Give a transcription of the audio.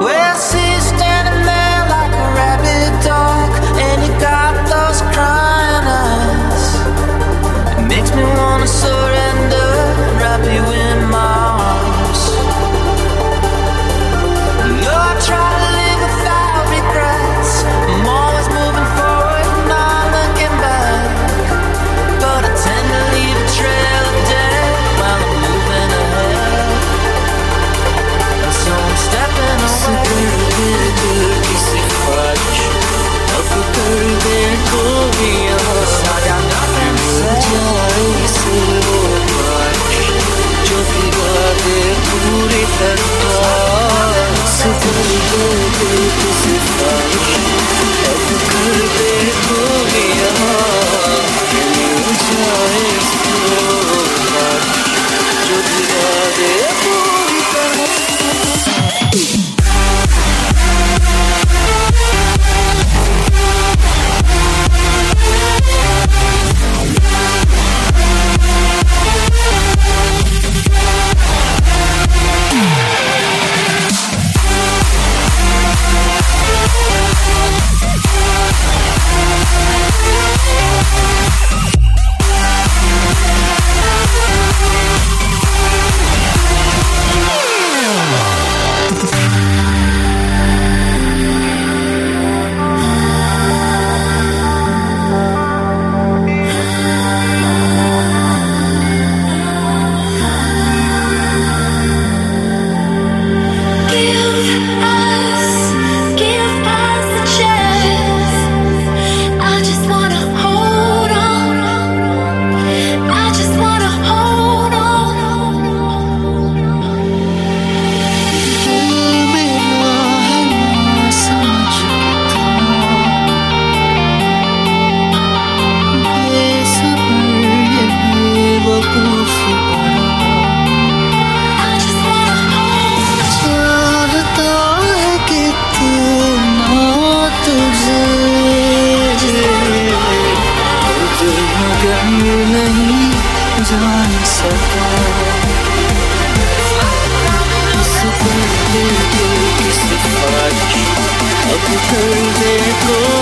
We're doing so So thank you, you,